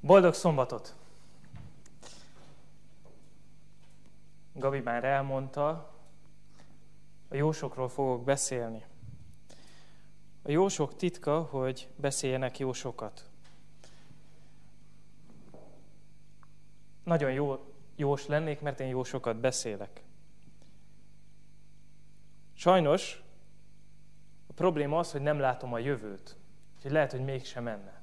Boldog szombatot! Gabi már elmondta, a jósokról fogok beszélni. A jósok titka, hogy beszéljenek jósokat. Nagyon jó, jós lennék, mert én jósokat beszélek. Sajnos a probléma az, hogy nem látom a jövőt. Úgyhogy lehet, hogy mégsem menne.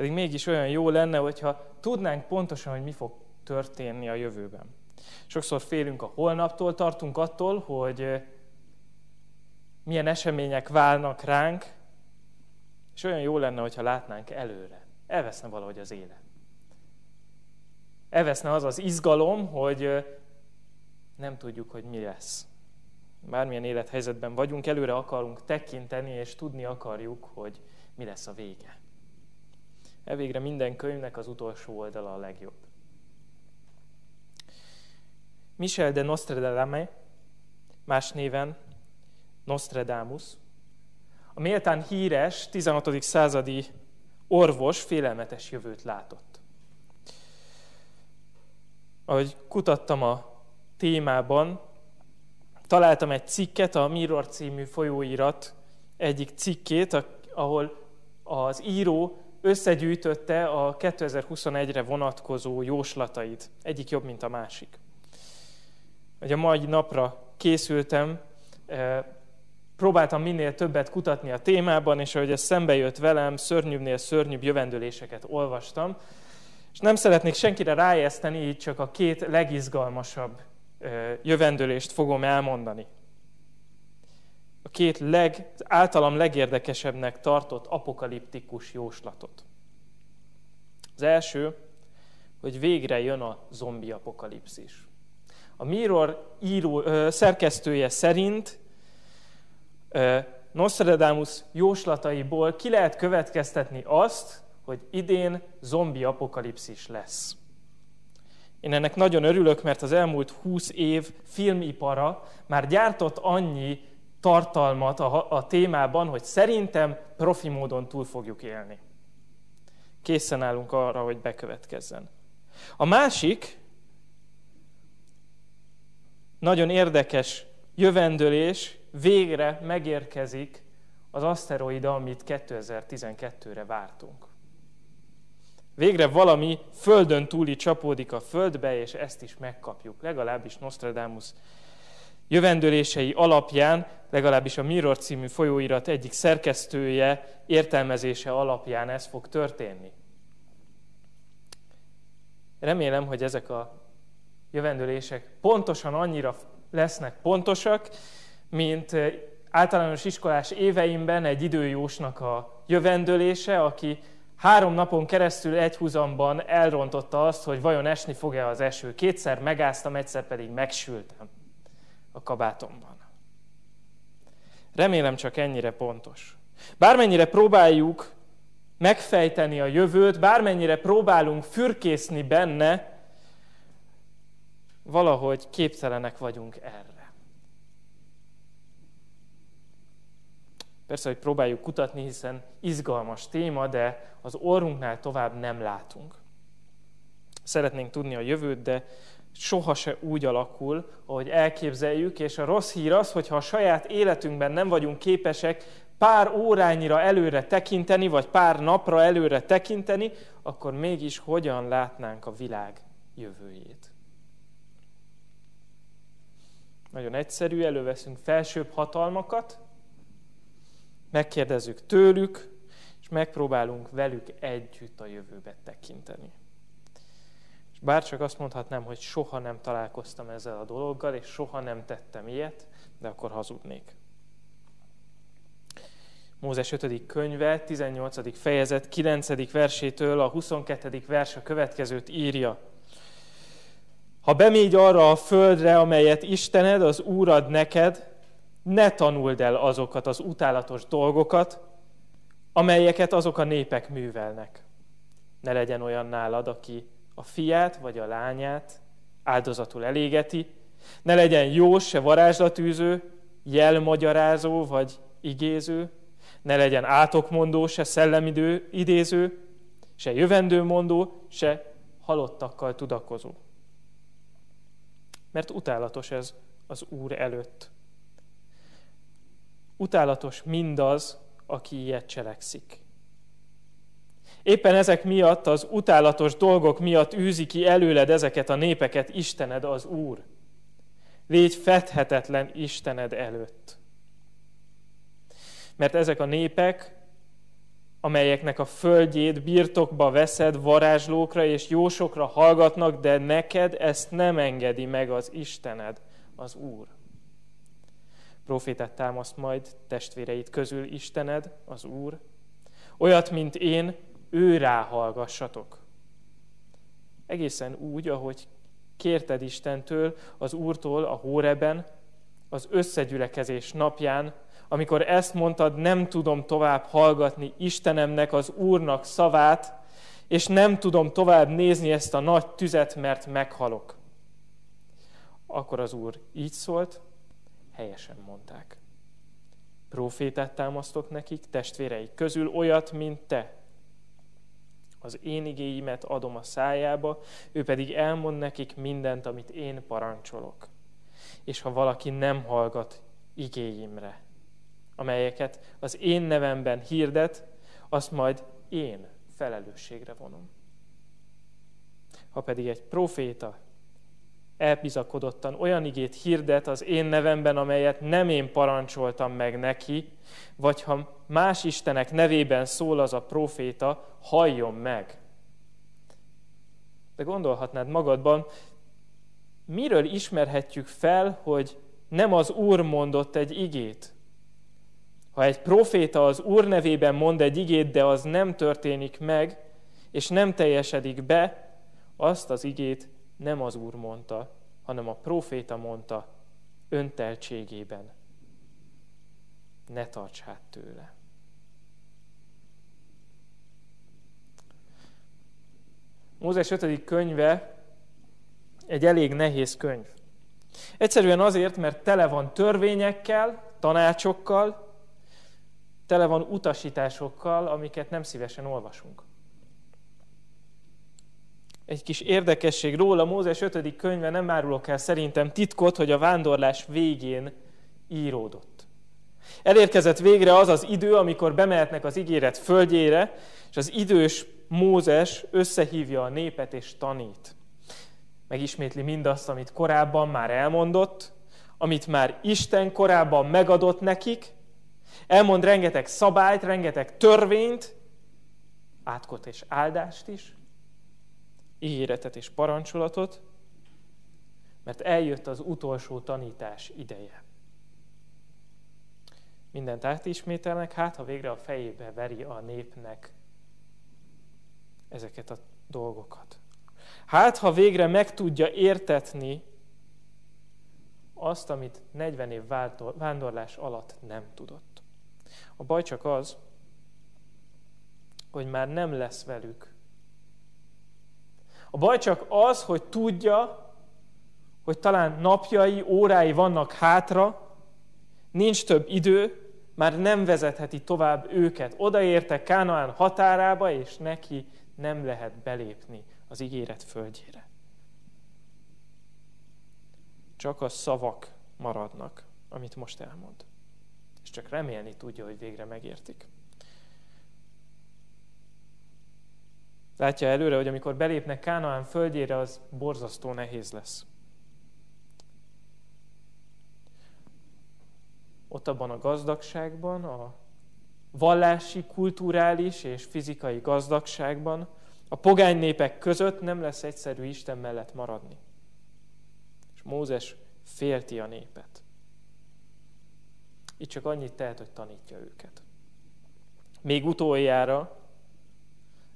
Pedig mégis olyan jó lenne, hogyha tudnánk pontosan, hogy mi fog történni a jövőben. Sokszor félünk a holnaptól, tartunk attól, hogy milyen események válnak ránk, és olyan jó lenne, hogyha látnánk előre. Elveszne valahogy az élet. Elveszne az az izgalom, hogy nem tudjuk, hogy mi lesz. Bármilyen élethelyzetben vagyunk, előre akarunk tekinteni, és tudni akarjuk, hogy mi lesz a vége. Evégre minden könyvnek az utolsó oldala a legjobb. Michel de Nostradame, más néven Nostradamus, a méltán híres 16. századi orvos félelmetes jövőt látott. Ahogy kutattam a témában, találtam egy cikket, a Mirror című folyóirat egyik cikkét, ahol az író összegyűjtötte a 2021-re vonatkozó jóslatait. Egyik jobb, mint a másik. Hogy a mai napra készültem, eh, próbáltam minél többet kutatni a témában, és ahogy ez szembe jött velem, szörnyűbbnél szörnyűbb jövendőléseket olvastam, és nem szeretnék senkire rájeszteni, így csak a két legizgalmasabb eh, jövendőlést fogom elmondani két leg, általam legérdekesebbnek tartott apokaliptikus jóslatot. Az első, hogy végre jön a zombi apokalipszis. A Mirror író, ö, szerkesztője szerint ö, Nostradamus jóslataiból ki lehet következtetni azt, hogy idén zombi apokalipszis lesz. Én ennek nagyon örülök, mert az elmúlt 20 év filmipara már gyártott annyi tartalmat a, a témában, hogy szerintem profi módon túl fogjuk élni. Készen állunk arra, hogy bekövetkezzen. A másik, nagyon érdekes jövendőlés, végre megérkezik az aszteroida, amit 2012-re vártunk. Végre valami földön túli csapódik a földbe, és ezt is megkapjuk. Legalábbis Nostradamus jövendőlései alapján, legalábbis a Mirror című folyóirat egyik szerkesztője értelmezése alapján ez fog történni. Remélem, hogy ezek a jövendőlések pontosan annyira lesznek pontosak, mint általános iskolás éveimben egy időjósnak a jövendőlése, aki három napon keresztül egyhuzamban elrontotta azt, hogy vajon esni fog-e az eső. Kétszer megáztam, egyszer pedig megsültem a kabátomban. Remélem csak ennyire pontos. Bármennyire próbáljuk megfejteni a jövőt, bármennyire próbálunk fürkészni benne, valahogy képtelenek vagyunk erre. Persze, hogy próbáljuk kutatni, hiszen izgalmas téma, de az orrunknál tovább nem látunk. Szeretnénk tudni a jövőt, de soha se úgy alakul, ahogy elképzeljük, és a rossz hír az, hogyha a saját életünkben nem vagyunk képesek pár órányira előre tekinteni, vagy pár napra előre tekinteni, akkor mégis hogyan látnánk a világ jövőjét. Nagyon egyszerű, előveszünk felsőbb hatalmakat, megkérdezzük tőlük, és megpróbálunk velük együtt a jövőbe tekinteni. Bár csak azt mondhatnám, hogy soha nem találkoztam ezzel a dologgal, és soha nem tettem ilyet, de akkor hazudnék. Mózes 5. könyve, 18. fejezet, 9. versétől a 22. vers a következőt írja. Ha bemégy arra a földre, amelyet Istened, az Úrad neked, ne tanuld el azokat az utálatos dolgokat, amelyeket azok a népek művelnek. Ne legyen olyan nálad, aki a fiát vagy a lányát áldozatul elégeti, ne legyen jó se varázslatűző, jelmagyarázó vagy igéző, ne legyen átokmondó se szellemidő idéző, se jövendőmondó, se halottakkal tudakozó. Mert utálatos ez az Úr előtt. Utálatos mindaz, aki ilyet cselekszik. Éppen ezek miatt, az utálatos dolgok miatt űzi ki előled ezeket a népeket Istened az Úr. Légy fedhetetlen Istened előtt. Mert ezek a népek, amelyeknek a földjét birtokba veszed, varázslókra és jósokra hallgatnak, de neked ezt nem engedi meg az Istened, az Úr. Profétát támaszt majd testvéreit közül Istened, az Úr, olyat, mint én, ő ráhallgassatok. Egészen úgy, ahogy kérted Istentől, az Úrtól a Hóreben, az összegyülekezés napján, amikor ezt mondtad, nem tudom tovább hallgatni Istenemnek, az Úrnak szavát, és nem tudom tovább nézni ezt a nagy tüzet, mert meghalok. Akkor az Úr így szólt, helyesen mondták. Profétát támasztok nekik, testvéreik közül olyat, mint te, az én igéimet adom a szájába, ő pedig elmond nekik mindent, amit én parancsolok. És ha valaki nem hallgat igéimre, amelyeket az én nevemben hirdet, azt majd én felelősségre vonom. Ha pedig egy proféta elbizakodottan olyan igét hirdet az én nevemben, amelyet nem én parancsoltam meg neki, vagy ha más istenek nevében szól az a proféta, halljon meg. De gondolhatnád magadban, miről ismerhetjük fel, hogy nem az Úr mondott egy igét? Ha egy proféta az Úr nevében mond egy igét, de az nem történik meg, és nem teljesedik be, azt az igét nem az Úr mondta, hanem a proféta mondta önteltségében. Ne tarts hát tőle. Mózes 5. könyve egy elég nehéz könyv. Egyszerűen azért, mert tele van törvényekkel, tanácsokkal, tele van utasításokkal, amiket nem szívesen olvasunk. Egy kis érdekesség róla, Mózes 5. könyve nem árulok el szerintem titkot, hogy a vándorlás végén íródott. Elérkezett végre az az idő, amikor bemehetnek az ígéret földjére, és az idős Mózes összehívja a népet és tanít. Megismétli mindazt, amit korábban már elmondott, amit már Isten korábban megadott nekik, elmond rengeteg szabályt, rengeteg törvényt, átkot és áldást is, ígéretet és parancsolatot, mert eljött az utolsó tanítás ideje. Mindent átismételnek, hát ha végre a fejébe veri a népnek ezeket a dolgokat. Hát ha végre meg tudja értetni azt, amit 40 év vándorlás alatt nem tudott. A baj csak az, hogy már nem lesz velük a baj csak az, hogy tudja, hogy talán napjai, órái vannak hátra, nincs több idő, már nem vezetheti tovább őket. Odaértek Kánaán határába, és neki nem lehet belépni az ígéret földjére. Csak a szavak maradnak, amit most elmond. És csak remélni tudja, hogy végre megértik. Látja előre, hogy amikor belépnek Kánaán földjére, az borzasztó nehéz lesz. Ott abban a gazdagságban, a vallási, kulturális és fizikai gazdagságban, a pogány népek között nem lesz egyszerű Isten mellett maradni. És Mózes félti a népet. Itt csak annyit tehet, hogy tanítja őket. Még utoljára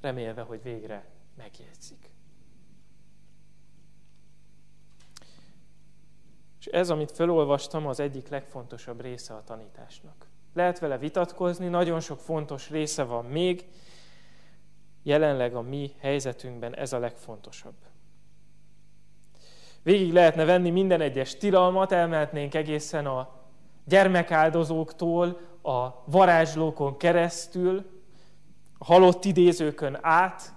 remélve, hogy végre megjegyzik. És ez, amit felolvastam, az egyik legfontosabb része a tanításnak. Lehet vele vitatkozni, nagyon sok fontos része van még, jelenleg a mi helyzetünkben ez a legfontosabb. Végig lehetne venni minden egyes tilalmat, elmehetnénk egészen a gyermekáldozóktól, a varázslókon keresztül, halott idézőkön át,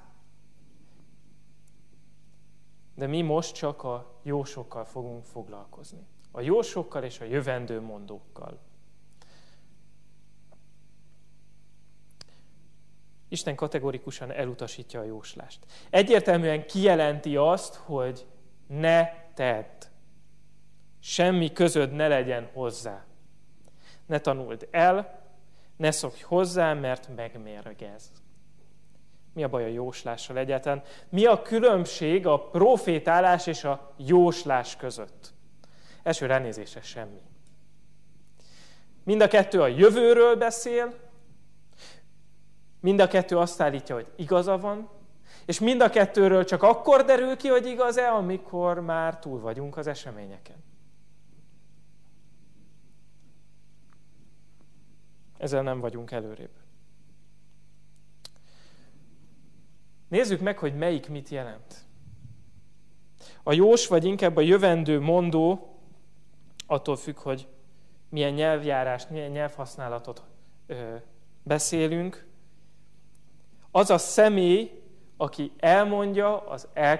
de mi most csak a jósokkal fogunk foglalkozni. A jósokkal és a jövendő mondókkal. Isten kategorikusan elutasítja a jóslást. Egyértelműen kijelenti azt, hogy ne tedd. Semmi közöd ne legyen hozzá. Ne tanuld el, ne szokj hozzá, mert megmérgez. Mi a baj a jóslással egyáltalán? Mi a különbség a profétálás és a jóslás között? Első ránézése semmi. Mind a kettő a jövőről beszél, mind a kettő azt állítja, hogy igaza van, és mind a kettőről csak akkor derül ki, hogy igaz-e, amikor már túl vagyunk az eseményeken. Ezzel nem vagyunk előrébb. Nézzük meg, hogy melyik mit jelent. A jós, vagy inkább a jövendő mondó attól függ, hogy milyen nyelvjárást, milyen nyelvhasználatot ö, beszélünk. Az a személy, aki elmondja az